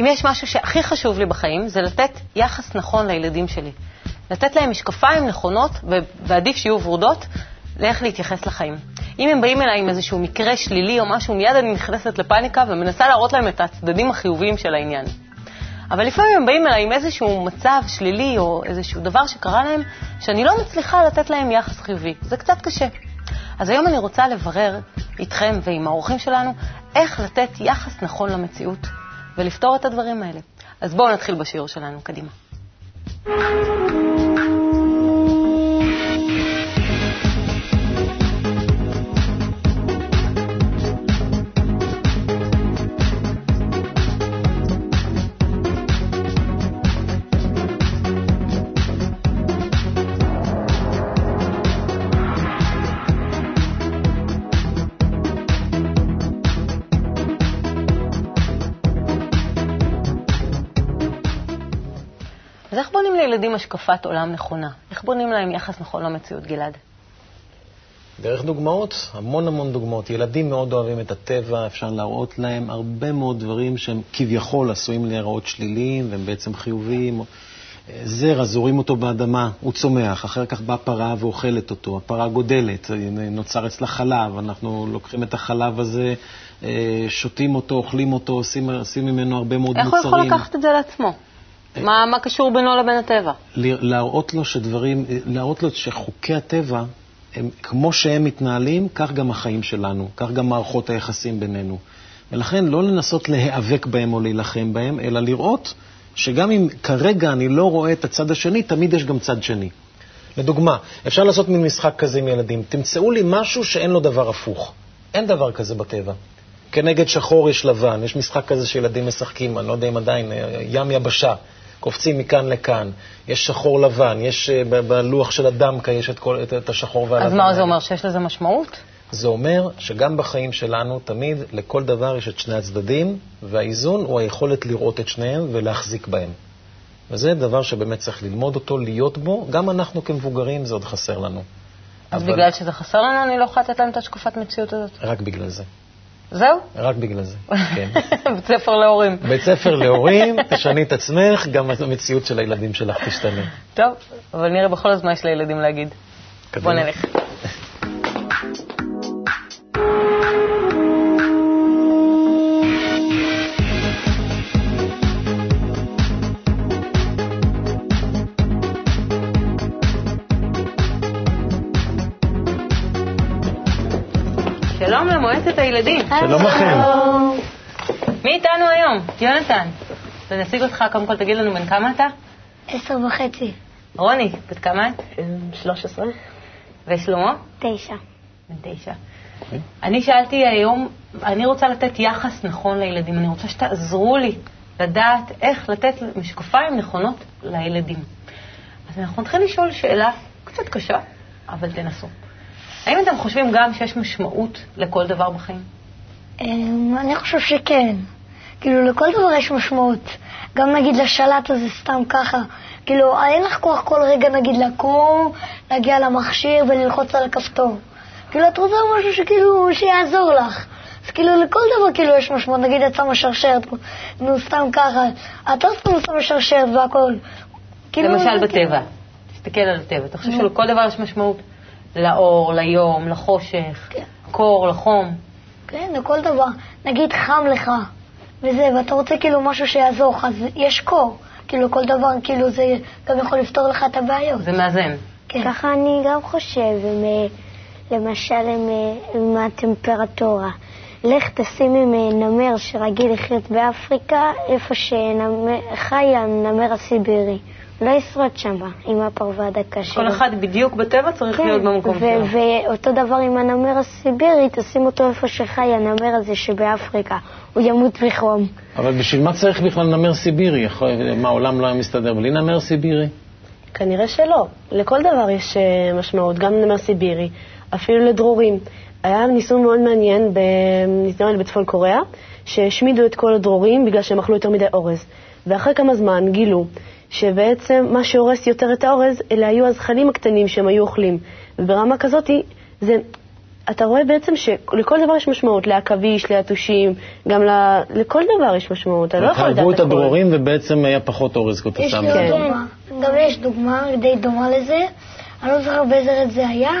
אם יש משהו שהכי חשוב לי בחיים, זה לתת יחס נכון לילדים שלי. לתת להם משקפיים נכונות, ועדיף שיהיו ורודות, לאיך להתייחס לחיים. אם הם באים אליי עם איזשהו מקרה שלילי או משהו, מיד אני נכנסת לפאניקה ומנסה להראות להם את הצדדים החיוביים של העניין. אבל לפעמים הם באים אליי עם איזשהו מצב שלילי או איזשהו דבר שקרה להם, שאני לא מצליחה לתת להם יחס חיובי. זה קצת קשה. אז היום אני רוצה לברר איתכם ועם האורחים שלנו איך לתת יחס נכון למציאות ולפתור את הדברים האלה. אז בואו נתחיל בשיעור שלנו. קדימה. לילדים השקפת עולם נכונה? איך בונים להם יחס נכון למציאות, גלעד? דרך דוגמאות, המון המון דוגמאות. ילדים מאוד אוהבים את הטבע, אפשר להראות להם הרבה מאוד דברים שהם כביכול עשויים להיראות שליליים והם בעצם חיוביים. זרע, זורים אותו באדמה, הוא צומח, אחר כך באה פרה ואוכלת אותו, הפרה גודלת, נוצר אצלה חלב, אנחנו לוקחים את החלב הזה, אה, שותים אותו, אוכלים אותו, עושים, עושים ממנו הרבה מאוד איך מוצרים. איך הוא יכול לקחת את זה לעצמו? מה, מה קשור בינו לבין הטבע? להראות לו שדברים, להראות לו שחוקי הטבע, הם, כמו שהם מתנהלים, כך גם החיים שלנו, כך גם מערכות היחסים בינינו. ולכן לא לנסות להיאבק בהם או להילחם בהם, אלא לראות שגם אם כרגע אני לא רואה את הצד השני, תמיד יש גם צד שני. לדוגמה, אפשר לעשות מין משחק כזה עם ילדים. תמצאו לי משהו שאין לו דבר הפוך. אין דבר כזה בטבע. כנגד שחור יש לבן. יש משחק כזה שילדים משחקים, אני לא יודע אם עדיין, ים יבשה. קופצים מכאן לכאן, יש שחור לבן, יש אה, בלוח של הדמקה יש את, כל, את, את השחור והלבן. אז מה זה אומר, שיש לזה משמעות? זה אומר שגם בחיים שלנו תמיד לכל דבר יש את שני הצדדים, והאיזון הוא היכולת לראות את שניהם ולהחזיק בהם. וזה דבר שבאמת צריך ללמוד אותו, להיות בו. גם אנחנו כמבוגרים זה עוד חסר לנו. אז אבל... בגלל שזה חסר לנו אני לא יכולה לתת להם את השקפת מציאות הזאת? רק בגלל זה. זהו? רק בגלל זה, כן. בית ספר להורים. בית ספר להורים, תשני את עצמך, גם המציאות של הילדים שלך תשתנה. טוב, אבל נראה בכל זאת מה יש לילדים להגיד. בוא נלך. הילדים. שלום לכם. מי איתנו היום? יונתן. אז נציג אותך, קודם כל תגיד לנו בן כמה אתה? עשר וחצי. רוני, בת כמה את? שלוש עשרה. ושלמה? תשע. בן תשע. אני שאלתי היום, אני רוצה לתת יחס נכון לילדים, אני רוצה שתעזרו לי לדעת איך לתת משקפיים נכונות לילדים. אז אנחנו נתחיל לשאול שאלה קצת קשה, אבל תנסו. האם אתם חושבים גם שיש משמעות לכל דבר בחיים? אמ, אני חושב שכן. כאילו, לכל דבר יש משמעות. גם נגיד לשלט הזה סתם ככה. כאילו, אין לך כוח כל רגע נגיד לקום, להגיע למכשיר וללחוץ על הכפתור. כאילו, את רוצה משהו שכאילו, שיעזור לך. אז כאילו, לכל דבר כאילו יש משמעות. נגיד, את שמה שרשרת, נו, סתם ככה. את לא סתם שמה שרשרת והכל. כאילו, למשל בטבע. תסתכל על הטבע. אתה חושב שלכל דבר יש משמעות? לאור, ליום, לחושך, כן. קור, לחום. כן, לכל דבר. נגיד חם לך, וזה, ואתה רוצה כאילו משהו שיעזור לך, אז יש קור. כאילו כל דבר, כאילו זה גם יכול לפתור לך את הבעיות. זה מאזן. כן. ככה אני גם חושב, עם, למשל עם, עם הטמפרטורה. לך תשים עם נמר שרגיל לחיות באפריקה, איפה שחי הנמר הסיבירי. לא ישרוד שם עם הפרווה הדקה שלו. כל אחד בדיוק בטבע צריך כן, להיות במקום שלו. ואותו דבר עם הנמר הסיבירי, תשים אותו איפה שחי הנמר הזה שבאפריקה. הוא ימות מחום. אבל בשביל מה צריך בכלל נמר סיבירי? מה, העולם לא היה מסתדר בלי נמר סיבירי? כנראה שלא. לכל דבר יש אה, משמעות, גם נמר סיבירי, אפילו לדרורים. היה ניסוי מאוד מעניין, נדמה בצפון קוריאה, שהשמידו את כל הדרורים בגלל שהם אכלו יותר מדי אורז. ואחרי כמה זמן גילו שבעצם מה שהורס יותר את האורז, אלה היו הזחלים הקטנים שהם היו אוכלים. וברמה כזאת, זה אתה רואה בעצם שלכל דבר יש משמעות, לעכביש, ליתושים, גם ל... לכל דבר יש משמעות, אתה לא יכול לדעת הרגו את. הדרורים ובעצם היה פחות אורז יש כתוצאה לי מזה. עוד דוגמה. גם יש דוגמה די דומה לזה. אני לא זוכר באיזה ארץ זה היה,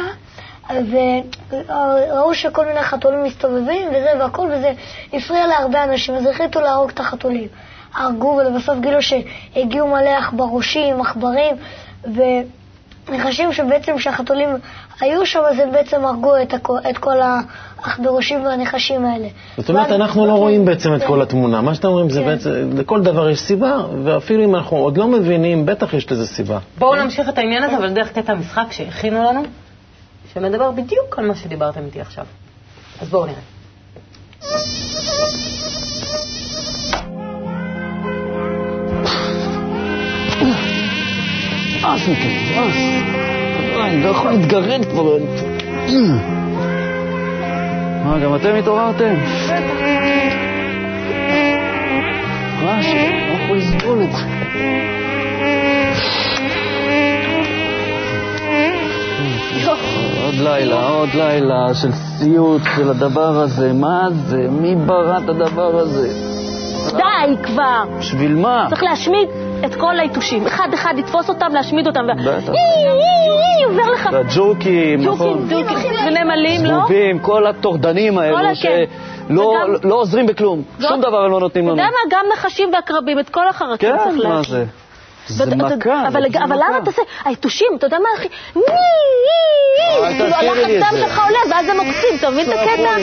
וראו שכל מיני חתולים מסתובבים וזה והכל, וזה הפריע להרבה אנשים, אז החליטו להרוג את החתולים. הרגו, ולבסוף גילו שהגיעו מלא עכברושים, עכברים, ונחשים שבעצם כשהחתולים היו שם, אז הם בעצם הרגו את, הכ... את כל העכברושים והנחשים האלה. זאת אומרת, ואז- אנחנו לא רואים בעצם את כן. כל התמונה. מה שאתם אומרים זה כן. בעצם, לכל דבר יש סיבה, ואפילו אם אנחנו עוד לא מבינים, בטח יש לזה סיבה. בואו נמשיך את העניין הזה, אבל דרך קטע המשחק שהכינו לנו, שמדבר בדיוק על מה שדיברתם איתי עכשיו. אז בואו נראה. אס מכם, אס. אני לא יכול להתגרד כבר. מה, גם אתם התעוררתם? רעש, לא יכול לסבול את זה. עוד לילה, עוד לילה של סיוט של הדבר הזה. מה זה? מי ברא את הדבר הזה? די כבר! בשביל מה? צריך להשמיד את כל היתושים. אחד-אחד לתפוס אותם, להשמיד אותם. בטח. עובר לך. והג'וקים, נכון. ג'וקים, ונמלים, לא? זבובים, כל הטורדנים האלו כן. שלא וגם- לא עוזרים בכלום. שום דבר הם לא נותנים אתה לנו. יודע מה? גם נחשים ועקרבים, את כל החרקים כן, צריך מה להשמיד. זה? זה מכה. אבל. למה אתה עושה, היתושים, אתה יודע מה וואי, וואי, אל כאילו את הלחץ דם. שלך עולה ואז הם עוקצים, אתה מבין את לא הקטע?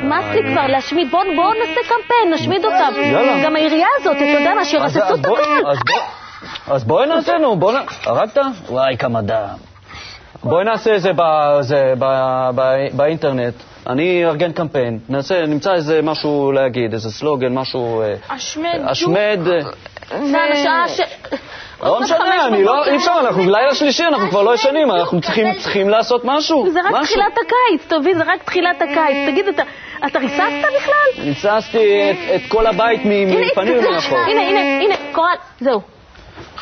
נמאס לי כבר להשמיד, בואו נעשה קמפיין, נשמיד אותם. גם העירייה הזאת, אתה יודע מה, שירססו אז את הכל. אז בוא- אז בואי נעשה, נו, בוא נ... הרגת? וואי, כמה דם. בואי נעשה את זה ב- זה ב- ב- באינטרנט. אני אארגן קמפיין, נעשה, נמצא איזה משהו להגיד, איזה סלוגן, משהו... אה, השמד, השמד... אה, זה השעה ש... לא משנה, אני לא. אי אפשר, אנחנו לילה שלישי, אנחנו כבר לא ישנים, אנחנו צריכים צריכים לעשות משהו. זה רק משהו. תחילת הקיץ, תבין, זה רק תחילת הקיץ. תגיד, אתה- אתה ריססת בכלל? ניצסתי את- את כל הבית מפנים ומאחור. הנה, הנה, הנה, קורל, זהו.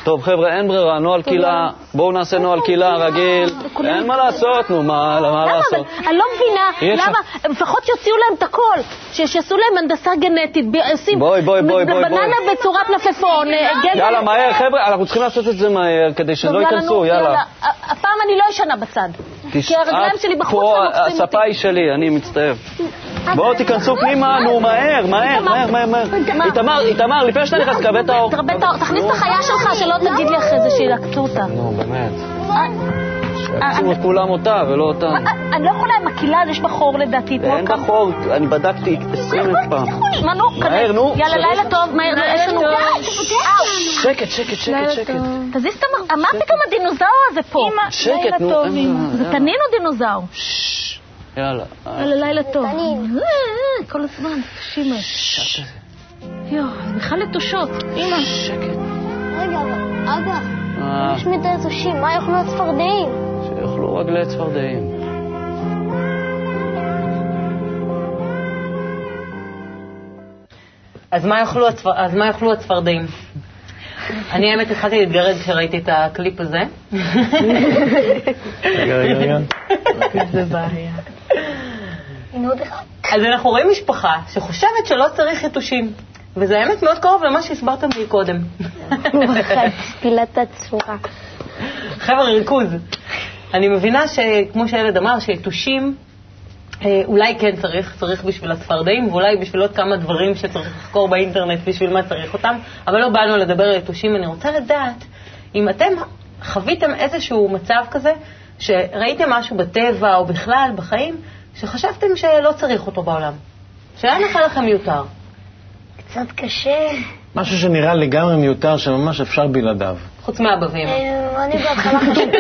טוב, חבר'ה, אין ברירה, נוהל קהילה, בואו נעשה נוהל קהילה רגיל. אין מה לעשות, נו, מה מה למה? לעשות? אני לא מבינה. למה? לפחות שיוציאו להם את הכל. ש- שיעשו להם הנדסה גנטית, עושים בואי, בואי, בואי, בואי, בננה. בצורת מלפפון, אה. יאללה, מהר, חבר'ה, אנחנו צריכים לעשות את זה מהר, כדי שלא ייכנסו, יאללה. הפעם אני לא ישנה בצד. כי הרגליים שלי בחוץ והם עוצרים אותי. הספה היא שלי, אני מצטער. בואו תיכנסו פנימה, נו, מהר, מהר, מהר, מהר, מהר. איתמר. איתמר, לפני שאתה נכנס, תכבה את האור. תרבה את האור, תכניס את החיה שלך, שלא תגיד לי אחרי זה שילקטו אותה. נו, באמת. אה, שיעצו את כולם אותה ולא אותנו. אה, אני לא יכולה עם הקהילה, יש בה חור לדעתי. אין כמה- בחור, אני בדקתי עשרים אלף פעם. מה נו? מהר. נו. יאללה, לילה טוב, מהר, יש לנו... שקט, שקט, שקט, שקט. תזיז את המ... מה פתאום הדינוזאור הזה פה? שקט, נו. זה תנין או דינוזאור? יאללה. יאללה, לילה טוב. אה, אה, כל הזמן, שימה. יואו, בכלל נטושות. אמא. שקט. רגע, אבא, יש מדי יתושים, מה יאכלו הצפרדעים? שיאכלו רגלי צפרדעים. אז מה יאכלו הצפר- אז מה יאכלו הצפרדעים? אני האמת התחלתי להתגרד כשראיתי את הקליפ הזה. רגע, רגע, רגע. זה בעיה. עוד אחד. אז אנחנו רואים משפחה שחושבת שלא צריך יתושים. וזה האמת מאוד קרוב למה שהסברתם לי קודם. פילת הצורה. חבר'ה, ריכוז. אני מבינה שכמו שהילד אמר, שיתושים אה, אולי כן צריך, צריך בשביל הצפרדעים, ואולי בשביל עוד כמה דברים שצריך לחקור באינטרנט בשביל מה צריך אותם, אבל לא באנו לדבר על יתושים. אני רוצה לדעת אם אתם חוויתם איזשהו מצב כזה, שראיתם משהו בטבע או בכלל בחיים, שחשבתם שלא צריך אותו בעולם, שהיה נראה לכם מיותר. קצת קשה. משהו שנראה לגמרי מיותר, שממש אפשר בלעדיו. חוץ מאבא ואמא. אה, אני בהתחלה חשבתי...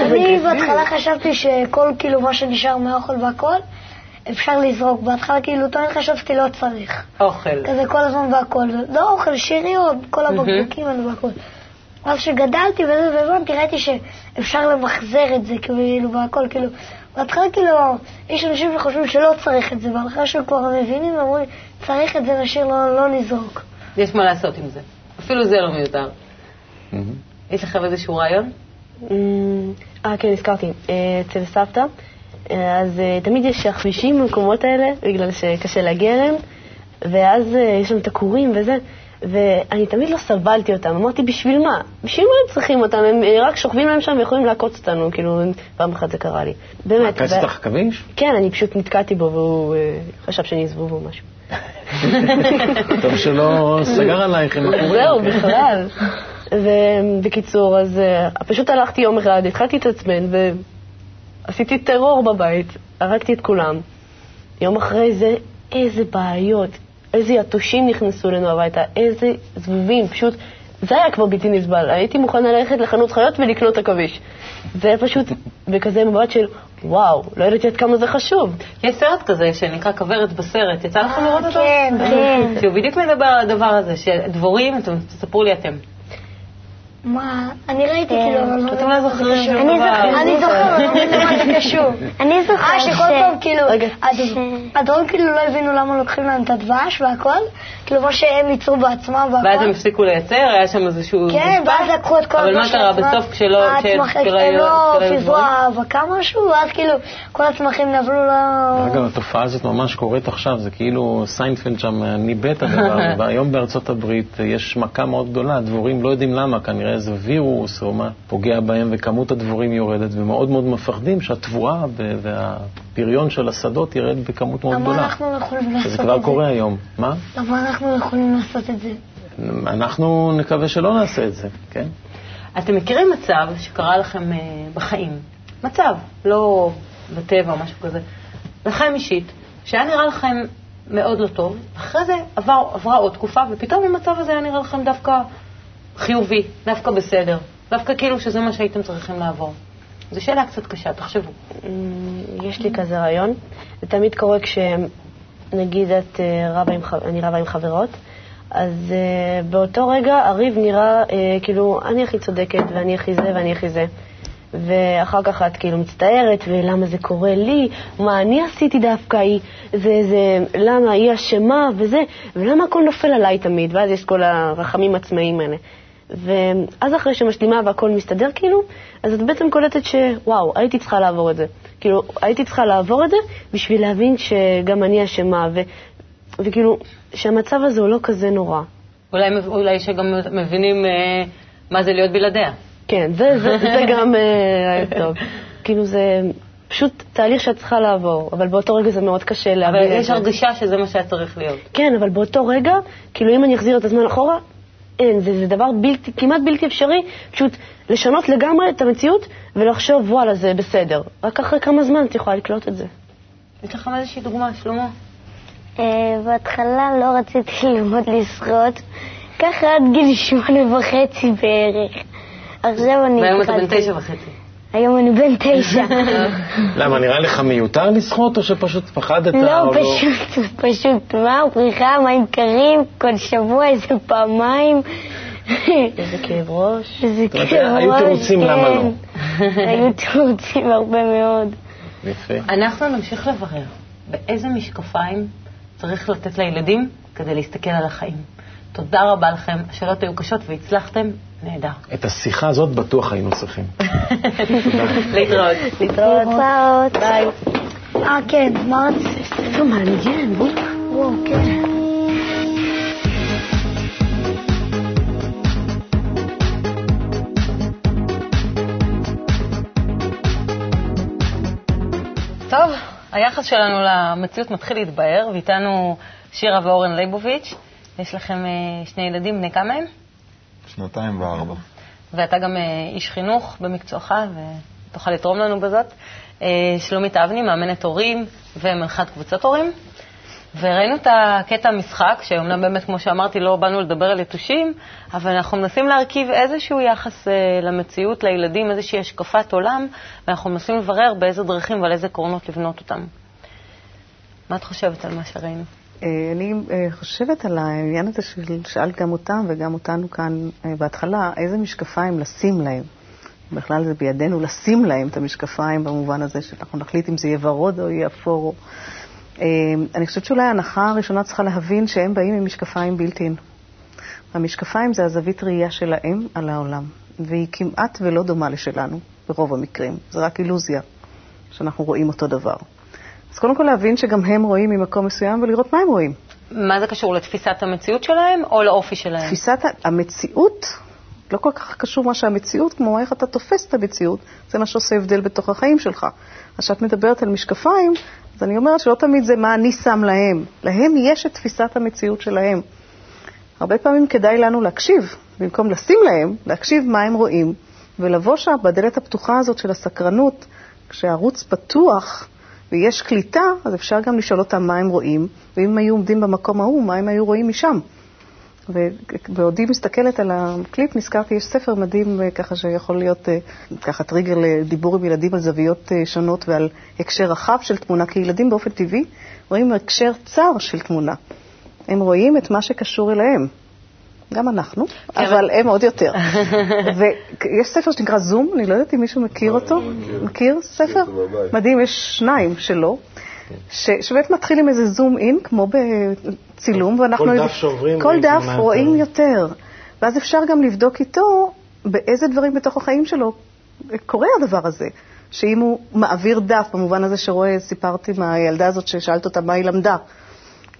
אני בהתחלה חשבתי שכל כאילו מה שנשאר מהאוכל והכל, אפשר לזרוק. בהתחלה כאילו תמיד חשבתי לא צריך. אוכל. כזה כל הזמן והכל. לא אוכל, שיריות, כל הבקבוקים האלה והכל. אז כשגדלתי וזה, והבנתי, ראיתי שאפשר למחזר את זה, כאילו, והכל, כאילו, בהתחלה כאילו, יש אנשים שחושבים שלא צריך את זה, בהתחלה שכבר מבינים, אמרו לי, צריך את זה, נשאיר, לא, לא נזרוק. יש מה לעשות עם זה. אפילו זה לא מיותר. יש לכם איזשהו רעיון? אה, כן, הזכרתי. אה, אצל סבתא, אה, אז אה, תמיד יש חבישים במקומות האלה, בגלל שקשה להגיע אליהם, ואז יש שם את הכורים וזה, ואני תמיד לא סבלתי אותם. אמרתי, בשביל מה? בשביל מה הם צריכים אותם? הם אה, רק שוכבים להם שם ויכולים לעקוץ אותנו, כאילו, פעם אחת זה קרה לי. באמת. עקצת לך עכביש? כן, אני פשוט נתקעתי בו והוא אה, חשב שאני זבוב או משהו. טוב שלא סגר עלייך עם הכורים. זהו, בכלל. ובקיצור, אז אה, פשוט הלכתי יום אחד, התחלתי להתעצבן ועשיתי טרור בבית, הרגתי את כולם. יום אחרי זה, איזה בעיות, איזה יתושים נכנסו אלינו הביתה, איזה זבובים, פשוט, זה היה כבר בלתי נסבל. הייתי מוכנה ללכת לחנות חיות ולקנות עכביש. זה היה פשוט בכזה מבט של, וואו, לא ידעתי עד כמה זה חשוב. יש סרט כזה שנקרא כוורת בסרט, יצא לכם לראות אותו? כן, כן. שהוא בדיוק מדבר על הדבר הזה, שדבורים, אתם- תספרו לי אתם. מה, אני ראיתי כאילו, אתם לא זוכרים שום אני דבר. זוכר, אני זוכר, לא למה זה קשור. אני אה, זוכרת שכל פעם כאילו, הדברים כאילו לא הבינו למה לוקחים להם את הדבש והכל, כאילו מה שהם ייצרו בעצמם ואז הם והכל. הפסיקו לייצר, היה שם איזשהו... כן, ואז לקחו את כל אבל מה הדבש קרה. בסוף כשלא... הם היו- לא כשלא היו פיזרו? האבקה משהו, ואז כאילו כל הצמחים נבלו ל... אגב, התופעה הזאת ממש קורית עכשיו, זה כאילו סיינפלד שם ניבא את הדבר. והיום בארצות הברית יש מכה מאוד גדולה, הדבורים לא יודעים למה, כנראה איזה וירוס או מה פוגע בהם, וכמות הדבורים יורדת, ומאוד מאוד מפחדים שהתבואה והפריון של השדות ירד בכמות מאוד למה גדולה. אנחנו לא יכולים לעשות זה את כבר? קורה היום. מה? למה אנחנו לא יכולים לעשות את זה? אנחנו נקווה שלא נעשה את זה, כן? אתם מכירים מצב שקרה לכם אה, בחיים, מצב, לא בטבע או משהו כזה, לכם אישית, שהיה נראה לכם מאוד לא טוב, אחרי זה עבר, עברה עוד תקופה, ופתאום המצב הזה היה נראה לכם דווקא חיובי, דווקא בסדר, דווקא כאילו שזה מה שהייתם צריכים לעבור. זו שאלה קצת קשה, תחשבו. אמ, יש לי כזה רעיון. זה תמיד קורה כשנגיד את אה, רבה עם, אני רבה עם חברות, אז uh, באותו רגע הריב נראה uh, כאילו אני הכי צודקת ואני הכי זה ואני הכי זה. ואחר כך את כאילו מצטערת, ולמה זה קורה לי, מה אני עשיתי דווקא, היא, זה, זה, למה היא אשמה וזה, ולמה הכל נופל עליי תמיד, ואז יש כל הרחמים העצמאיים האלה. ואז אחרי שמשלימה והכל מסתדר כאילו, אז את בעצם קולטת שוואו, הייתי צריכה לעבור את זה. כאילו, הייתי צריכה לעבור את זה בשביל להבין שגם אני אשמה, ו, וכאילו, שהמצב הזה הוא לא כזה נורא. אולי, אולי שגם מבינים אה, מה זה להיות בלעדיה. כן, זה, זה, זה גם אה, טוב. כאילו, זה פשוט תהליך שאת צריכה לעבור, אבל באותו רגע זה מאוד קשה להבין אבל. יש הרגשה שזה מה שהיה צריך להיות. כן, אבל באותו רגע, כאילו אם אני אחזיר את הזמן אחורה, אין, זה, זה דבר בלתי, כמעט בלתי אפשרי, פשוט לשנות לגמרי את המציאות ולחשוב, וואלה, זה בסדר. רק אחרי כמה זמן את יכולה לקלוט את זה. יש לכם איזושהי דוגמה, שלמה? אה, בהתחלה לא רציתי ללמוד לשחות, ככה עד גיל שמונה וחצי בערך. עכשיו אני והיום אתה בן. תשע וחצי. היום אני בן תשע. למה, נראה לך מיותר לשחות, או שפשוט פחדת? לא, או פשוט, פשוט, מה, בריחה, מים קרים, כל שבוע איזה פעמיים. איזה כאב ראש. איזה כאב היו ראש, תירוצים למה לא. כן. היו תירוצים הרבה מאוד. יפה. אנחנו נמשיך לברר באיזה משקפיים צריך לתת לילדים כדי להסתכל על החיים. תודה רבה לכם, השאלות היו קשות והצלחתם, נהדר. את השיחה הזאת בטוח היינו צריכים. להתראות. להתראות. ביי. אה, כן, מה רצית? זה מעניין. וואו, כן. טוב, היחס שלנו למציאות מתחיל להתבהר, ואיתנו שירה ואורן ליבוביץ'. יש לכם אה, שני ילדים, בני כמה הם? שנתיים וארבע. ואתה גם אה, איש חינוך במקצועך, ותוכל לתרום לנו בזאת. אה, שלומית אבני, מאמנת הורים ומנחת קבוצות הורים. וראינו את הקטע המשחק, שאומנם באמת, כמו שאמרתי, לא באנו לדבר על יתושים, אבל אנחנו מנסים להרכיב איזשהו יחס אה, למציאות, לילדים, איזושהי השקפת עולם, ואנחנו מנסים לברר באיזה דרכים ועל איזה עקרונות לבנות אותם. מה את חושבת על מה שראינו? אה, אני אה, חושבת על העניין הזה ששאלת גם אותם וגם אותנו כאן אה, בהתחלה, איזה משקפיים לשים להם. בכלל זה בידינו לשים להם את המשקפיים במובן הזה שאנחנו נחליט אם זה יהיה ורוד או יהיה אפור. אני חושבת שאולי ההנחה הראשונה צריכה להבין שהם באים עם משקפיים בילטין. המשקפיים זה הזווית ראייה שלהם על העולם. והיא כמעט ולא דומה לשלנו, ברוב המקרים. זה רק אילוזיה, שאנחנו רואים אותו דבר. אז קודם כל להבין שגם הם רואים ממקום מסוים ולראות מה הם רואים. מה זה קשור לתפיסת המציאות שלהם או לאופי שלהם? תפיסת המציאות, לא כל כך קשור מה שהמציאות, כמו איך אתה תופס את המציאות, זה מה שעושה הבדל בתוך החיים שלך. אז כשאת מדברת על משקפיים, אז אני אומרת שלא תמיד זה מה אני שם להם. להם יש את תפיסת המציאות שלהם. הרבה פעמים כדאי לנו להקשיב, במקום לשים להם, להקשיב מה הם רואים, ולבוא שם בדלת הפתוחה הזאת של הסקרנות, כשהערוץ פתוח ויש קליטה, אז אפשר גם לשאול אותם מה הם רואים, ואם היו עומדים במקום ההוא, מה הם היו רואים משם. ובעודי מסתכלת על הקליפ, נזכרתי, יש ספר מדהים אה, ככה שיכול להיות אה, ככה טריגר לדיבור עם ילדים על זוויות אה, שונות ועל הקשר רחב של תמונה, כי ילדים באופן טבעי רואים הקשר צר של תמונה. הם רואים את מה שקשור אליהם. גם אנחנו, אבל הם עוד יותר. ויש ספר שנקרא זום, אני לא יודעת אם מישהו מכיר אותו. מכיר ספר? מדהים, יש שניים שלו. ש- שבאמת מתחיל עם איזה זום אין, כמו בצילום, ואנחנו... כל דף שעוברים כל דף רואים יותר. יותר. ואז אפשר גם לבדוק איתו באיזה דברים בתוך החיים שלו קורה הדבר הזה. שאם הוא מעביר דף, במובן הזה שרואה, סיפרתי מהילדה הזאת ששאלת אותה מה היא למדה.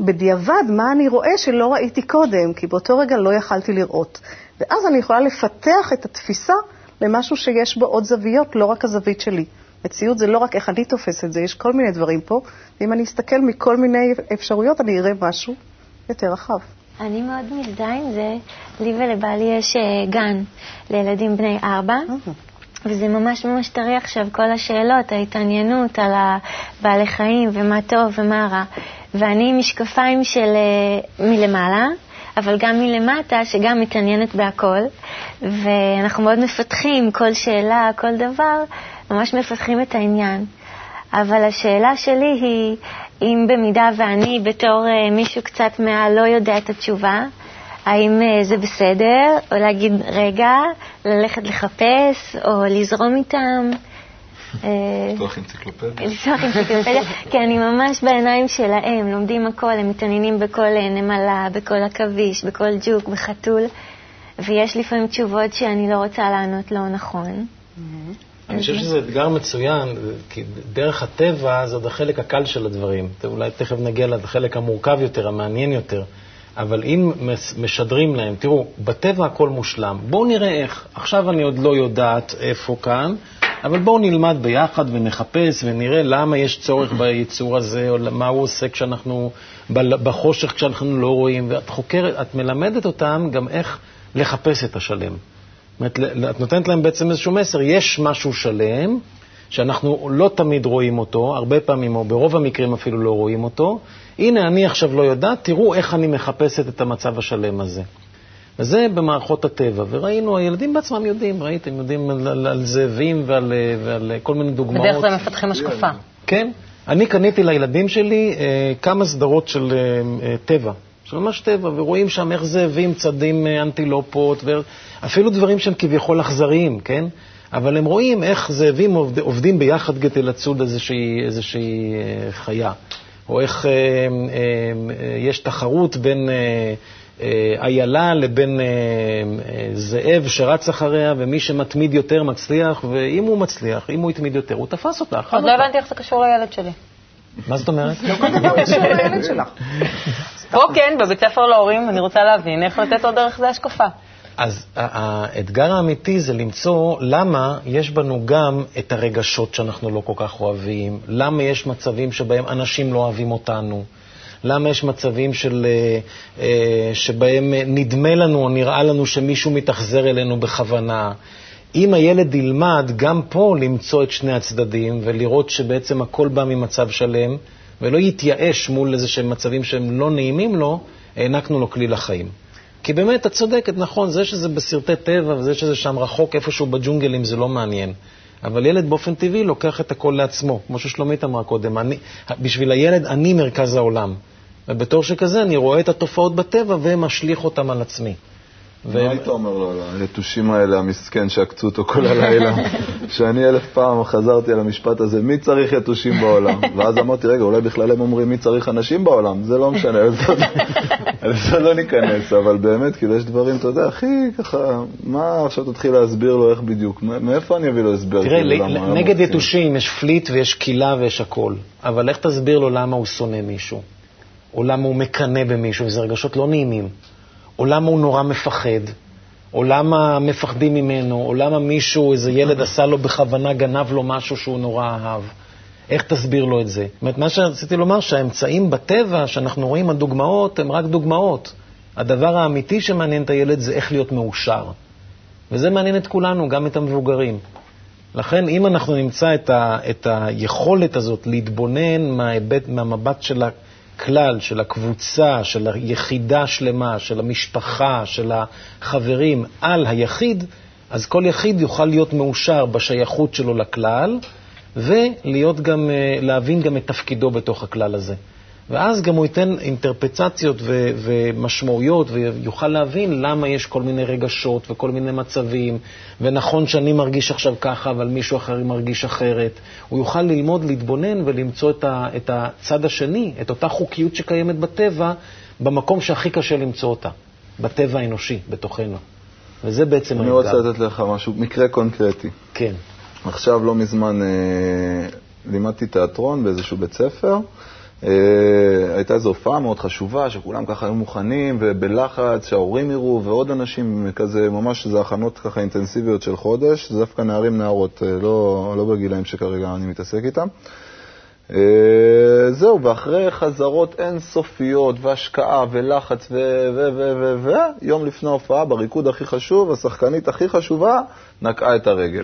בדיעבד, מה אני רואה שלא ראיתי קודם, כי באותו רגע לא יכלתי לראות. ואז אני יכולה לפתח את התפיסה למשהו שיש בו עוד זוויות, לא רק הזווית שלי. מציאות זה לא רק איך אני תופס את זה, יש כל מיני דברים פה, ואם אני אסתכל מכל מיני אפשרויות, אני אראה משהו יותר רחב. אני מאוד מזדהה עם זה. לי ולבעלי יש אה, גן לילדים בני ארבע, וזה ממש ממש טרי עכשיו, כל השאלות, ההתעניינות על הבעלי חיים ומה טוב ומה רע. ואני עם משקפיים של אה, מלמעלה, אבל גם מלמטה, שגם מתעניינת בהכל, ואנחנו מאוד מפתחים כל שאלה, כל דבר, ממש מפתחים את העניין. אבל השאלה שלי היא, אם במידה ואני בתור אה, מישהו קצת מעל לא יודע את התשובה, האם אה, זה בסדר, או להגיד רגע, ללכת לחפש, או לזרום איתם? אה, לפתוח אנציקלופדיה. לפתוח אנציקלופדיה, כי אני ממש בעיניים שלהם, לומדים הכל, הם מתעניינים בכל אה, נמלה, בכל עכביש, בכל ג'וק, בחתול, ויש לפעמים תשובות שאני לא רוצה לענות לא נכון. אני חושב שזה אתגר מצוין, כי דרך הטבע זה עוד החלק הקל של הדברים. אולי תכף נגיע לחלק המורכב יותר, המעניין יותר. אבל אם משדרים להם, תראו, בטבע הכל מושלם, בואו נראה איך. עכשיו אני עוד לא יודעת איפה כאן, אבל בואו נלמד ביחד ונחפש ונראה למה יש צורך ביצור הזה, או מה הוא עושה כשאנחנו בחושך, כשאנחנו לא רואים. ואת חוקרת, את מלמדת אותם גם איך לחפש את השלם. זאת אומרת, את נותנת להם בעצם איזשהו מסר, יש משהו שלם, שאנחנו לא תמיד רואים אותו, הרבה פעמים, או ברוב המקרים אפילו לא רואים אותו. הנה, אני עכשיו לא יודעת, תראו איך אני מחפשת את המצב השלם הזה. וזה במערכות הטבע, וראינו, הילדים בעצמם יודעים, ראיתם, יודעים על, על, על זאבים ועל, ועל כל מיני דוגמאות. בדרך כלל מפתחים השקפה. כן. אני קניתי לילדים שלי אה, כמה סדרות של אה, אה, טבע, של ממש טבע, ורואים שם איך זאבים צדים אה, אנטילופות, ואפילו דברים שהם כביכול אכזריים, כן? אבל הם רואים איך זאבים עובד, עובדים ביחד כדי לצוד איזושהי, איזושהי אה, חיה, או איך אה, אה, אה, יש תחרות בין... אה, איילה לבין אה, אה, זאב שרץ אחריה, ומי שמתמיד יותר מצליח, ואם הוא מצליח, אם הוא התמיד יותר, הוא תפס אותה, אז לא. הבנתי איך זה קשור לילד שלי. מה זאת אומרת? לא כל דבר קשור לילד שלך. פה כן, בבית ספר להורים, אני רוצה להבין איך לתת לו דרך זה השקפה. אז האתגר האמיתי זה למצוא למה יש בנו גם את הרגשות שאנחנו לא כל כך אוהבים, למה יש מצבים שבהם אנשים לא אוהבים אותנו, למה יש מצבים של, אה, אה, שבהם נדמה לנו או נראה לנו שמישהו מתאכזר אלינו בכוונה. אם הילד ילמד גם פה למצוא את שני הצדדים ולראות שבעצם הכל בא ממצב שלם, ולא יתייאש מול איזה שהם מצבים שהם לא נעימים לו, הענקנו לו כלי לחיים. כי באמת, את צודקת, נכון, זה שזה בסרטי טבע וזה שזה שם רחוק איפשהו בג'ונגלים זה לא מעניין. אבל ילד באופן טבעי לוקח את הכל לעצמו, כמו ששלומית אמרה קודם. אני, בשביל הילד אני מרכז העולם. ובתור שכזה אני רואה את התופעות בטבע ומשליך אותן על עצמי. מה היית אומר לו, היתושים האלה, המסכן שעקצו אותו כל הלילה? שאני אלף פעם חזרתי על המשפט הזה, מי צריך יתושים בעולם? ואז אמרתי, רגע, אולי בכלל הם אומרים מי צריך אנשים בעולם, זה לא משנה, לזה לא ניכנס, אבל באמת, כאילו יש דברים, אתה יודע, הכי ככה, מה עכשיו תתחיל להסביר לו איך בדיוק, מאיפה אני אביא לו הסבר? תראה, כאילו, נגד? יתושים יש פליט ויש קילה ויש הכל, אבל איך תסביר לו למה הוא שונא מישהו? או למה הוא מקנא במישהו, וזה רגשות לא נעימים. או למה הוא נורא מפחד, או למה מפחדים ממנו, או למה מישהו, איזה ילד עשה לו בכוונה, גנב לו משהו שהוא נורא אהב. איך תסביר לו את זה? זאת אומרת, מה שרציתי לומר, שהאמצעים בטבע שאנחנו רואים, הדוגמאות, הן רק דוגמאות. הדבר האמיתי שמעניין את הילד זה איך להיות מאושר. וזה מעניין את כולנו, גם את המבוגרים. לכן, אם אנחנו נמצא את, ה, את היכולת הזאת להתבונן מההיבט, מהמבט של הכלל, של הקבוצה, של היחידה שלמה, של המשפחה, של החברים, על היחיד, אז כל יחיד יוכל להיות מאושר בשייכות שלו לכלל, ולהיות גם, אה, גם את תפקידו בתוך הכלל הזה. ואז גם הוא ייתן אינטרפצציות ו- ומשמעויות ויוכל להבין למה יש כל מיני רגשות וכל מיני מצבים, ונכון שאני מרגיש עכשיו ככה, אבל מישהו אחר מרגיש אחרת. הוא יוכל ללמוד, להתבונן ולמצוא את, ה- את הצד השני, את אותה חוקיות שקיימת בטבע, במקום שהכי קשה למצוא אותה, בטבע האנושי, בתוכנו. וזה בעצם אני רוצה לתת לך משהו, מקרה קונקרטי. כן. עכשיו, לא מזמן, אה, לימדתי תיאטרון באיזשהו בית ספר. אה, הייתה איזו הופעה מאוד חשובה, שכולם ככה היו מוכנים ובלחץ, שההורים יראו ועוד אנשים, כזה, ממש זה הכנות ככה אינטנסיביות של חודש, זה דווקא נערים נערות, אה, לא, לא בגילאים שכרגע אני מתעסק איתם. אה, זהו, ואחרי חזרות אינסופיות והשקעה ולחץ ו... ו... ו... ו... ו... יום לפני ההופעה, בריקוד הכי חשוב, השחקנית הכי חשובה נקעה את הרגל.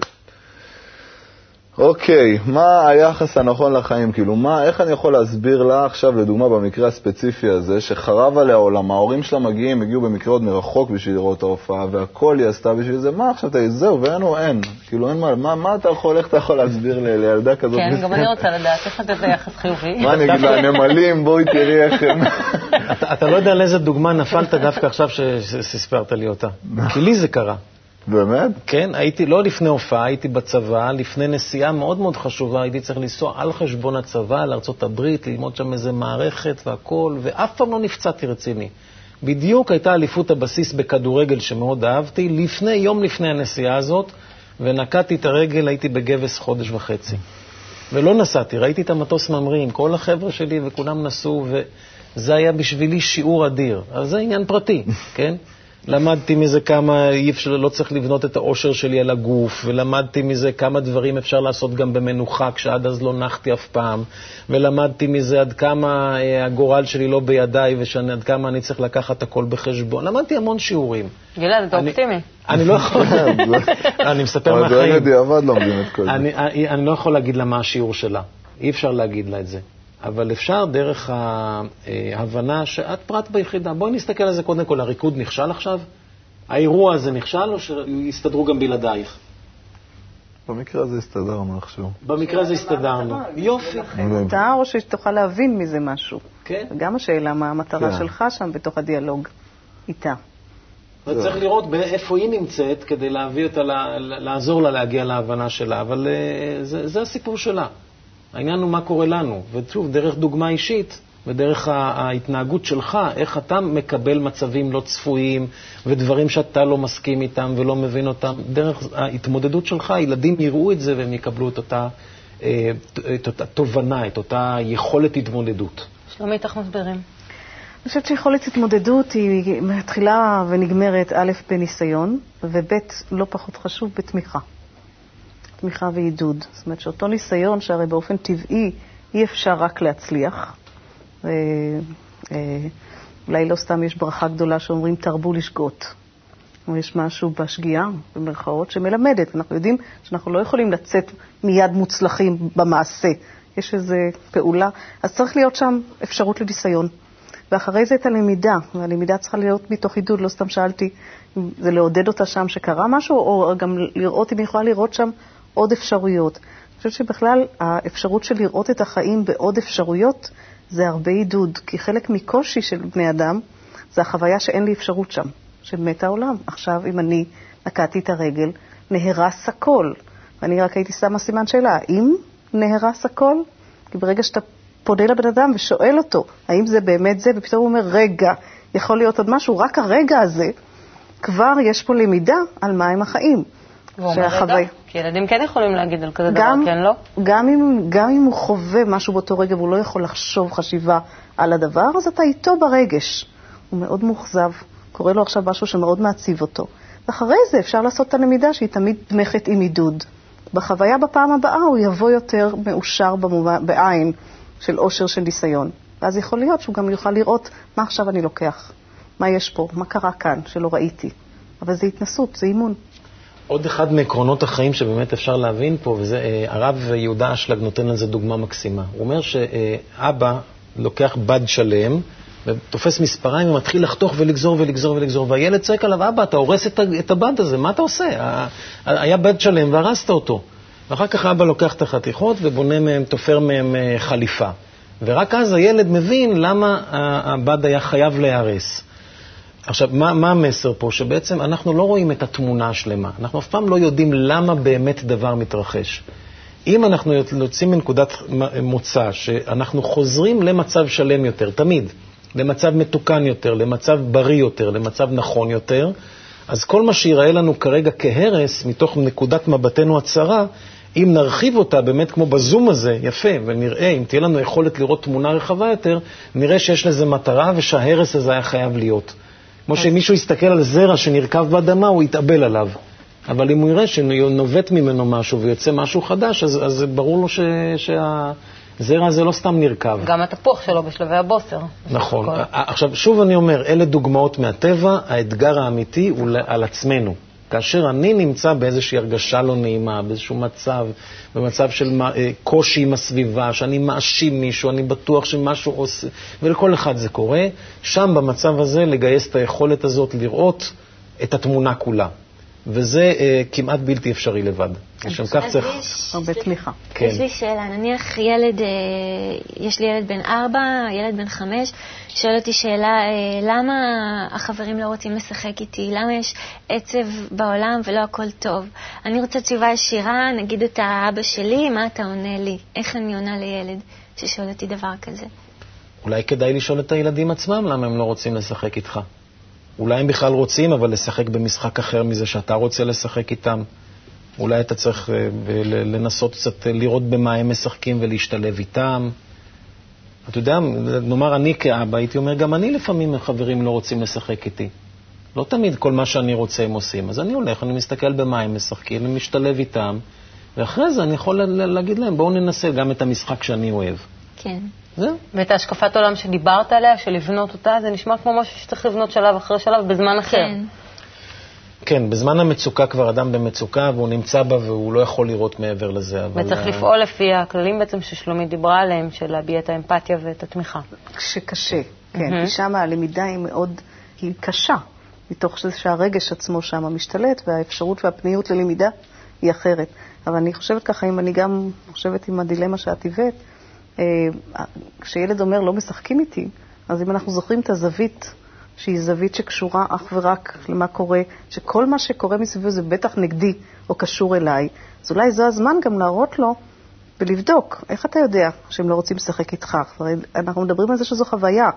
אוקיי, מה היחס הנכון לחיים? כאילו, מה, איך אני יכול להסביר לה עכשיו, לדוגמה, במקרה הספציפי הזה, שחרב עליה עולם, ההורים שלה מגיעים, הגיעו במקרה עוד מרחוק בשביל לראות את ההופעה, והכל היא עשתה בשביל זה, מה עכשיו, תגיד, זהו, ואין או אין. כאילו, אין מה, מה, מה אתה יכול, איך אתה יכול להסביר ל- לילדה כזאת? כן, גם? אני רוצה לדעת איך לתת ליחס חיובי. מה אני אגיד לה, נמלים, בואי תראי איך הם... אתה, לא יודע על איזה דוגמה נפלת דווקא עכשיו ש- שסיפרת לי אותה. כי לי זה קרה. באמת? כן, הייתי, לא לפני הופעה, הייתי בצבא, לפני נסיעה מאוד מאוד חשובה, הייתי צריך לנסוע על חשבון הצבא לארה"ב, ללמוד שם איזה מערכת והכול, ואף פעם לא נפצעתי רציני. בדיוק הייתה אליפות הבסיס בכדורגל שמאוד אהבתי, לפני, יום לפני הנסיעה הזאת, ונקעתי את הרגל, הייתי בגבס חודש וחצי. ולא נסעתי, ראיתי את המטוס ממריא עם כל החבר'ה שלי וכולם נסעו, וזה היה בשבילי שיעור אדיר. אז זה עניין פרטי, כן? למדתי מזה כמה אי אפשר, לא צריך לבנות את האושר שלי על הגוף, ולמדתי מזה כמה דברים אפשר לעשות גם במנוחה, כשעד אז לא נחתי אף פעם, ולמדתי מזה עד כמה אה, הגורל שלי לא בידיי, ועד כמה אני צריך לקחת הכל בחשבון. למדתי המון שיעורים. גלעד, אתה אני- אופטימי. אני לא יכול, אני מספר אבל זה מהחיים. בדיעבד לומדים את כל זה. אני, אני, אני לא יכול להגיד לה מה השיעור שלה, אי אפשר להגיד לה את זה. אבל אפשר דרך ההבנה שאת פרט ביחידה. בואי נסתכל על זה קודם כל, הריקוד נכשל עכשיו? האירוע הזה נכשל או שיסתדרו גם בלעדייך? במקרה הזה הסתדרנו איכשהו. במקרה הזה הסתדרנו. יופי. אתה או שתוכל להבין מזה משהו. כן. גם השאלה מה המטרה כן. שלך שם בתוך הדיאלוג איתה. וצריך לראות איפה היא נמצאת כדי להביא אותה, לעזור לה להגיע להבנה שלה, אבל אה, זה, זה הסיפור שלה. העניין הוא מה קורה לנו, ושוב, דרך דוגמה אישית ודרך ההתנהגות שלך, איך אתה מקבל מצבים לא צפויים ודברים שאתה לא מסכים איתם ולא מבין אותם, דרך ההתמודדות שלך, ילדים יראו את זה והם יקבלו את אותה, אה, את אותה תובנה, את אותה יכולת התמודדות. שלומית, איך מסבירים? אני חושבת שיכולת התמודדות היא מתחילה ונגמרת, א', בניסיון, וב', לא פחות חשוב, בתמיכה. תמיכה ועידוד. זאת אומרת שאותו ניסיון, שהרי באופן טבעי אי אפשר רק להצליח, ו- אה, אולי לא סתם יש ברכה גדולה שאומרים תרבו לשגות. יש משהו בשגיאה, במרכאות, שמלמדת. אנחנו יודעים שאנחנו לא יכולים לצאת מיד מוצלחים במעשה. יש איזו פעולה, אז צריך להיות שם אפשרות לניסיון. ואחרי זה את הלמידה, והלמידה צריכה להיות מתוך עידוד, לא סתם שאלתי אם זה לעודד אותה שם שקרה משהו, או גם לראות אם היא יכולה לראות שם עוד אפשרויות. אני חושבת שבכלל האפשרות של לראות את החיים בעוד אפשרויות זה הרבה עידוד, כי חלק מקושי של בני אדם זה החוויה שאין לי אפשרות שם. שמת העולם. עכשיו, אם אני נקעתי את הרגל, נהרס הכל. ואני רק הייתי שמה סימן שאלה, האם נהרס הכל? כי ברגע שאתה פונה לבן אדם ושואל אותו, האם זה באמת זה, ופתאום הוא אומר, רגע, יכול להיות עוד משהו, רק הרגע הזה, כבר יש פה למידה על מהם החיים. והוא אומר, שהחווי- רגע, כי ילדים כן יכולים להגיד על כזה דבר, גם, כן, לא? גם אם, גם אם הוא חווה משהו באותו רגע והוא לא יכול לחשוב חשיבה על הדבר, אז אתה איתו ברגש. הוא מאוד מאוכזב, קורה לו עכשיו משהו שמאוד מעציב אותו. ואחרי זה אפשר לעשות את הלמידה שהיא תמיד תמכת עם עידוד. בחוויה בפעם הבאה הוא יבוא יותר מאושר במובן, בעין של אושר של ניסיון. ואז יכול להיות שהוא גם יוכל לראות מה עכשיו אני לוקח, מה יש פה, מה קרה כאן שלא ראיתי. אבל זה התנסות, זה אימון. עוד אחד מעקרונות החיים שבאמת אפשר להבין פה, וזה אה, הרב יהודה אשלג נותן לזה דוגמה מקסימה. הוא אומר שאבא לוקח בד שלם ותופס מספריים ומתחיל לחתוך ולגזור ולגזור ולגזור, והילד צועק עליו, אבא, אתה הורס את הבד הזה, מה אתה עושה? היה בד שלם והרסת אותו. ואחר כך אבא לוקח את החתיכות ובונה מהם, תופר מהם אה, חליפה. ורק אז הילד מבין למה הבד היה חייב להיהרס. עכשיו, מה, מה המסר פה? שבעצם אנחנו לא רואים את התמונה השלמה. אנחנו אף פעם לא יודעים למה באמת דבר מתרחש. אם אנחנו יוצאים מנקודת מוצא שאנחנו חוזרים למצב שלם יותר, תמיד, למצב מתוקן יותר, למצב בריא יותר, למצב נכון יותר, אז כל מה שיראה לנו כרגע כהרס, מתוך נקודת מבטנו הצרה, אם נרחיב אותה באמת כמו בזום הזה, יפה, ונראה, אם תהיה לנו יכולת לראות תמונה רחבה יותר, נראה שיש לזה מטרה ושההרס הזה היה חייב להיות. כמו שאם מישהו יסתכל על זרע שנרקב באדמה, הוא יתאבל עליו. אבל אם הוא יראה שנובט ממנו משהו ויוצא משהו חדש, אז, אז ברור לו ש, שהזרע הזה לא סתם נרקב. גם התפוח שלו בשלבי הבוסר. נכון. עכשיו, שוב אני אומר, אלה דוגמאות מהטבע, האתגר האמיתי הוא על עצמנו. כאשר אני נמצא באיזושהי הרגשה לא נעימה, באיזשהו מצב, במצב של אה, קושי עם הסביבה, שאני מאשים מישהו, אני בטוח שמשהו עושה, ולכל אחד זה קורה, שם במצב הזה לגייס את היכולת הזאת לראות את התמונה כולה. וזה אה, כמעט בלתי אפשרי לבד. לשם כך אז צריך... יש- הרבה תמיכה. כן. יש לי שאלה, נניח ילד, אה, יש לי ילד בן ארבע, ילד בן חמש, שואל אותי שאלה, אה, למה החברים לא רוצים לשחק איתי? למה יש עצב בעולם ולא הכל טוב? אני רוצה תשובה ישירה, נגיד אתה אבא שלי, מה אתה עונה לי? איך אני עונה לילד ששואל אותי דבר כזה? אולי כדאי לשאול את הילדים עצמם למה הם לא רוצים לשחק איתך. אולי הם בכלל רוצים, אבל לשחק במשחק אחר מזה שאתה רוצה לשחק איתם. אולי אתה צריך אה, לנסות קצת אה, לראות במה הם משחקים ולהשתלב איתם. אתה יודע, נאמר אני כאבא, הייתי אומר, גם אני לפעמים החברים לא רוצים לשחק איתי. לא תמיד כל מה שאני רוצה הם עושים. אז אני הולך, אני מסתכל במה הם משחקים, אני משתלב איתם, ואחרי זה אני יכול להגיד להם, בואו ננסה גם את המשחק שאני אוהב. כן. זהו. ואת השקפת עולם שדיברת עליה, של לבנות אותה, זה נשמע כמו משהו שצריך לבנות שלב אחרי שלב בזמן אחר. כן. כן, בזמן המצוקה כבר אדם במצוקה והוא נמצא בה והוא לא יכול לראות מעבר לזה. אבל... וצריך אה, לפעול לפי הכללים בעצם ששלומית דיברה עליהם, של להביע את האמפתיה ואת התמיכה. כשקשה, כן, מהמם. כי שם הלמידה היא מאוד, היא קשה, מתוך זה שהרגש עצמו שם משתלט, והאפשרות והפניות ללמידה היא אחרת. אבל אני חושבת ככה, אם אני גם חושבת עם הדילמה שאת הבאת, כשילד אומר לא משחקים איתי, אז אם אנחנו זוכרים את הזווית, שהיא זווית שקשורה אך ורק למה קורה, שכל מה שקורה מסביבו זה בטח נגדי או קשור אליי, אז אולי זה הזמן גם להראות לו ולבדוק, איך אתה יודע שהם לא רוצים לשחק איתך? הרי אנחנו מדברים על זה שזו חוויה.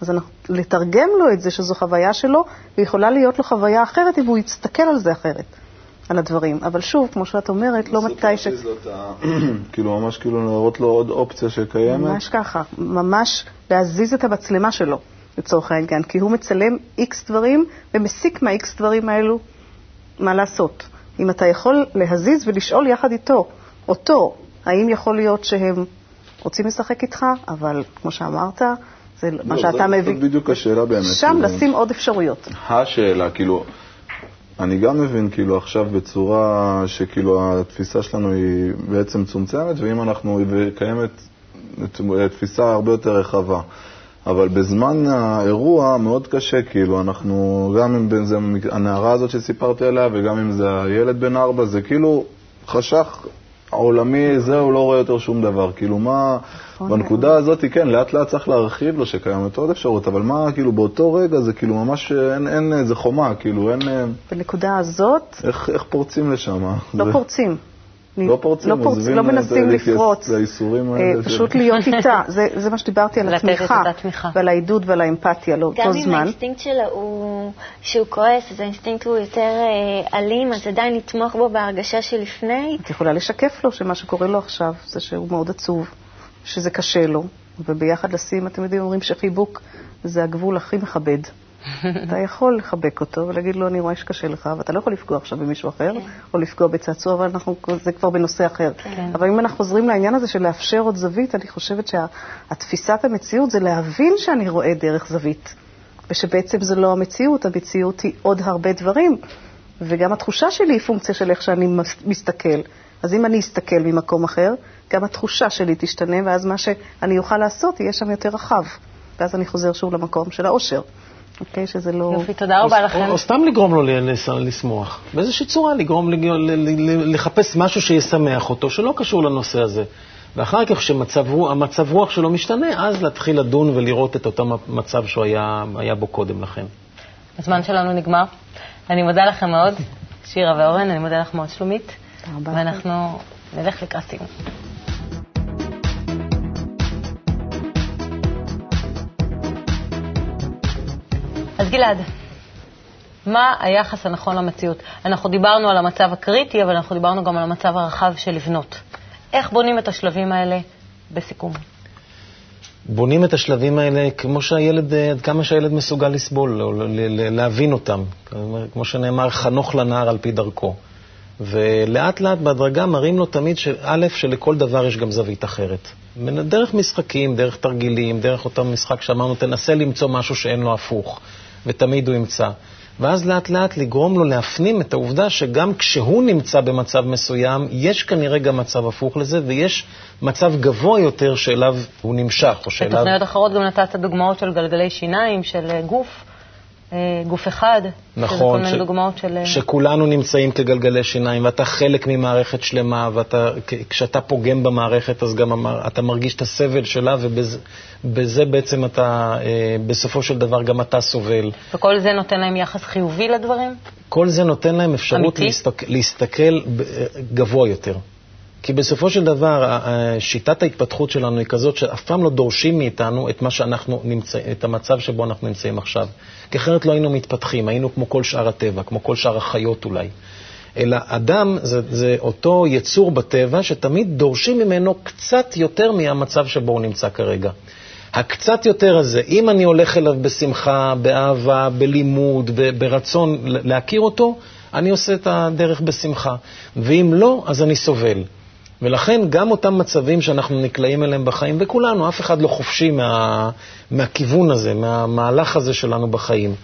אז אנחנו, לתרגם לו את זה שזו חוויה שלו, ויכולה להיות לו חוויה אחרת אם הוא יסתכל על זה אחרת, על הדברים. אבל שוב, כמו שאת אומרת, לא מתי ש... כאילו, ממש כאילו להראות לו עוד אופציה שקיימת. ממש ככה, ממש להזיז את המצלמה שלו, לצורך העניין, כי הוא מצלם איקס דברים ומסיק מהאיקס דברים האלו מה לעשות. אם אתה יכול להזיז ולשאול יחד איתו, אותו, האם יכול להיות שהם רוצים לשחק איתך, אבל כמו שאמרת, זה מה לא, שאתה זאת- מביא. זאת בדיוק השאלה באמת. שם כאילו. לשים עוד אפשרויות. השאלה, כאילו, אני גם מבין כאילו עכשיו בצורה שכאילו התפיסה שלנו היא בעצם מצומצמת, ואם אנחנו, וקיימת תפיסה הרבה יותר רחבה. אבל בזמן האירוע מאוד קשה, כאילו, אנחנו, גם אם זה הנערה הזאת שסיפרתי עליה, וגם אם זה הילד בן ארבע, זה כאילו חשך העולמי, זהו, לא רואה יותר שום דבר. כאילו, מה, נכון. בנקודה הזאת, כן, לאט לאט צריך להרחיב לו שקיימת עוד אפשרות, אבל מה, כאילו, באותו רגע זה כאילו ממש, אין, אין איזה חומה, כאילו, אין... אה, בנקודה הזאת איך, איך פורצים לשם? לא זה- פורצים. לא פורצים, לא, פורצ... עוזבים לא את מנסים לפרוץ. לייסורים אה, האלה. פשוט של- להיות איתה. זה, זה מה שדיברתי על התמיכה. ועל העידוד ועל האמפתיה לאותו גם אם זמן. האינסטינקט שלו הוא, שהוא כועס, אז האינסטינקט הוא יותר אה, אלים, אז עדיין לתמוך בו בהרגשה שלפני. את יכולה לשקף לו שמה שקורה לו עכשיו זה שהוא מאוד עצוב, שזה קשה לו, וביחד לשים, אתם יודעים, אומרים שחיבוק זה הגבול הכי מכבד. אתה יכול לחבק אותו ולהגיד לו, אני רואה שקשה לך, ואתה לא יכול לפגוע עכשיו במישהו אחר, או לפגוע בצעצוע, אבל אנחנו, זה כבר בנושא אחר. אבל אם אנחנו חוזרים לעניין הזה של לאפשר עוד זווית, אני חושבת שהתפיסת המציאות זה להבין שאני רואה דרך זווית, ושבעצם זה לא המציאות, המציאות היא עוד הרבה דברים, וגם התחושה שלי היא פונקציה של איך שאני מס- מסתכל. אז אם אני אסתכל ממקום אחר, גם התחושה שלי תשתנה, ואז מה שאני אוכל לעשות יהיה שם יותר רחב. ואז אני חוזר שוב למקום של האושר. אוקיי? שזה לא... יופי, תודה רבה לכם. או, סתם לגרום לו לשמוח. באיזושהי צורה לגרום, לחפש משהו שישמח אותו, שלא קשור לנושא הזה. ואחר כך, כשהמצב רוח שלו משתנה, אז להתחיל לדון ולראות את אותו מצב שהוא היה, היה בו קודם לכן. הזמן שלנו נגמר. אני מודה לכם מאוד, שירה ואורן, אני מודה לך מאוד, שלומית. רבה. ואנחנו נלך לקראת סיום. אז גלעד, מה היחס הנכון למציאות? אנחנו דיברנו על המצב הקריטי, אבל אנחנו דיברנו גם על המצב הרחב של לבנות. איך בונים את השלבים האלה בסיכום? בונים את השלבים האלה כמו שהילד, עד כמה שהילד מסוגל לסבול, או להבין אותם. כמו שנאמר, חנוך לנער על פי דרכו. ולאט לאט בהדרגה מראים לו תמיד שא', שלכל דבר יש גם זווית אחרת. דרך משחקים, דרך תרגילים, דרך אותו משחק שאמרנו, תנסה למצוא משהו שאין לו הפוך, ותמיד הוא ימצא. ואז לאט לאט לגרום לו להפנים את העובדה שגם כשהוא נמצא במצב מסוים, יש כנראה גם מצב הפוך לזה, ויש מצב גבוה יותר שאליו הוא נמשך, או שאליו... בתוכניות אחרות גם נתת דוגמאות של גלגלי שיניים, של אה, גוף, גוף אחד. שזה כל נכון, מיני דוגמאות של... אה, שכולנו נמצאים כגלגלי שיניים, ואתה חלק ממערכת שלמה, וכשאתה פוגם במערכת, אז גם אתה מרגיש את הסבל שלה, ובזה בזה בעצם אתה, אה, בסופו של דבר, גם אתה סובל. וכל זה נותן להם יחס חיובי לדברים? כל זה נותן להם אפשרות? להסתכל, גבוה יותר. כי בסופו של דבר, שיטת ההתפתחות שלנו היא כזאת שאף פעם לא דורשים מאיתנו את, מה שאנחנו נמצא, את המצב שבו אנחנו נמצאים עכשיו. כי אחרת לא היינו מתפתחים, היינו כמו כל שאר הטבע, כמו כל שאר החיות אולי. אלא אדם זה, זה אותו יצור בטבע שתמיד דורשים ממנו קצת יותר מהמצב שבו הוא נמצא כרגע. הקצת יותר הזה, אם אני הולך אליו בשמחה, באהבה, בלימוד, ברצון להכיר אותו, אני עושה את הדרך בשמחה. ואם לא, אז אני סובל. ולכן גם אותם מצבים שאנחנו נקלעים אליהם בחיים, וכולנו, אף אחד לא חופשי מה, מהכיוון הזה, מהמהלך הזה שלנו בחיים.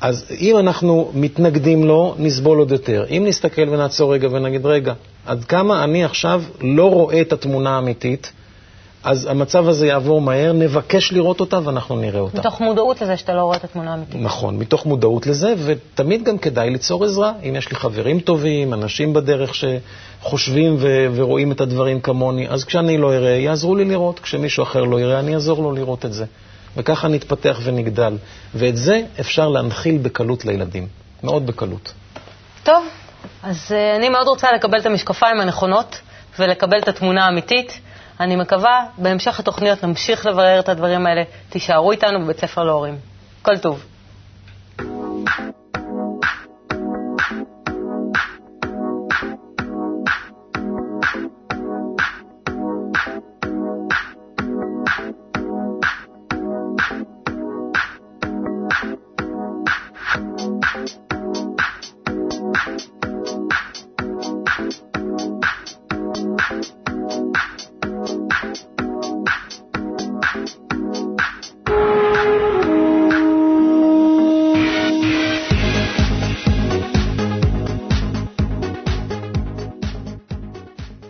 אז אם אנחנו מתנגדים לו, נסבול עוד יותר. אם נסתכל ונעצור רגע ונגיד, רגע, עד כמה אני עכשיו לא רואה את התמונה האמיתית, אז המצב הזה יעבור מהר, נבקש לראות אותה ואנחנו נראה אותה. מתוך מודעות לזה שאתה לא רואה את התמונה האמיתית. נכון, מתוך מודעות לזה, ותמיד גם כדאי ליצור עזרה. אם יש לי חברים טובים, אנשים בדרך שחושבים ו- ורואים את הדברים כמוני, אז כשאני לא אראה, יעזרו לי לראות. כשמישהו אחר לא יראה, אני אעזור לו לראות את זה. וככה נתפתח ונגדל. ואת זה אפשר להנחיל בקלות לילדים. מאוד בקלות. טוב, אז אה, אני מאוד רוצה לקבל את המשקפיים הנכונות ולקבל את התמונה האמיתית. אני מקווה, בהמשך התוכניות נמשיך לברר את הדברים האלה. תישארו איתנו בבית ספר להורים. כל טוב.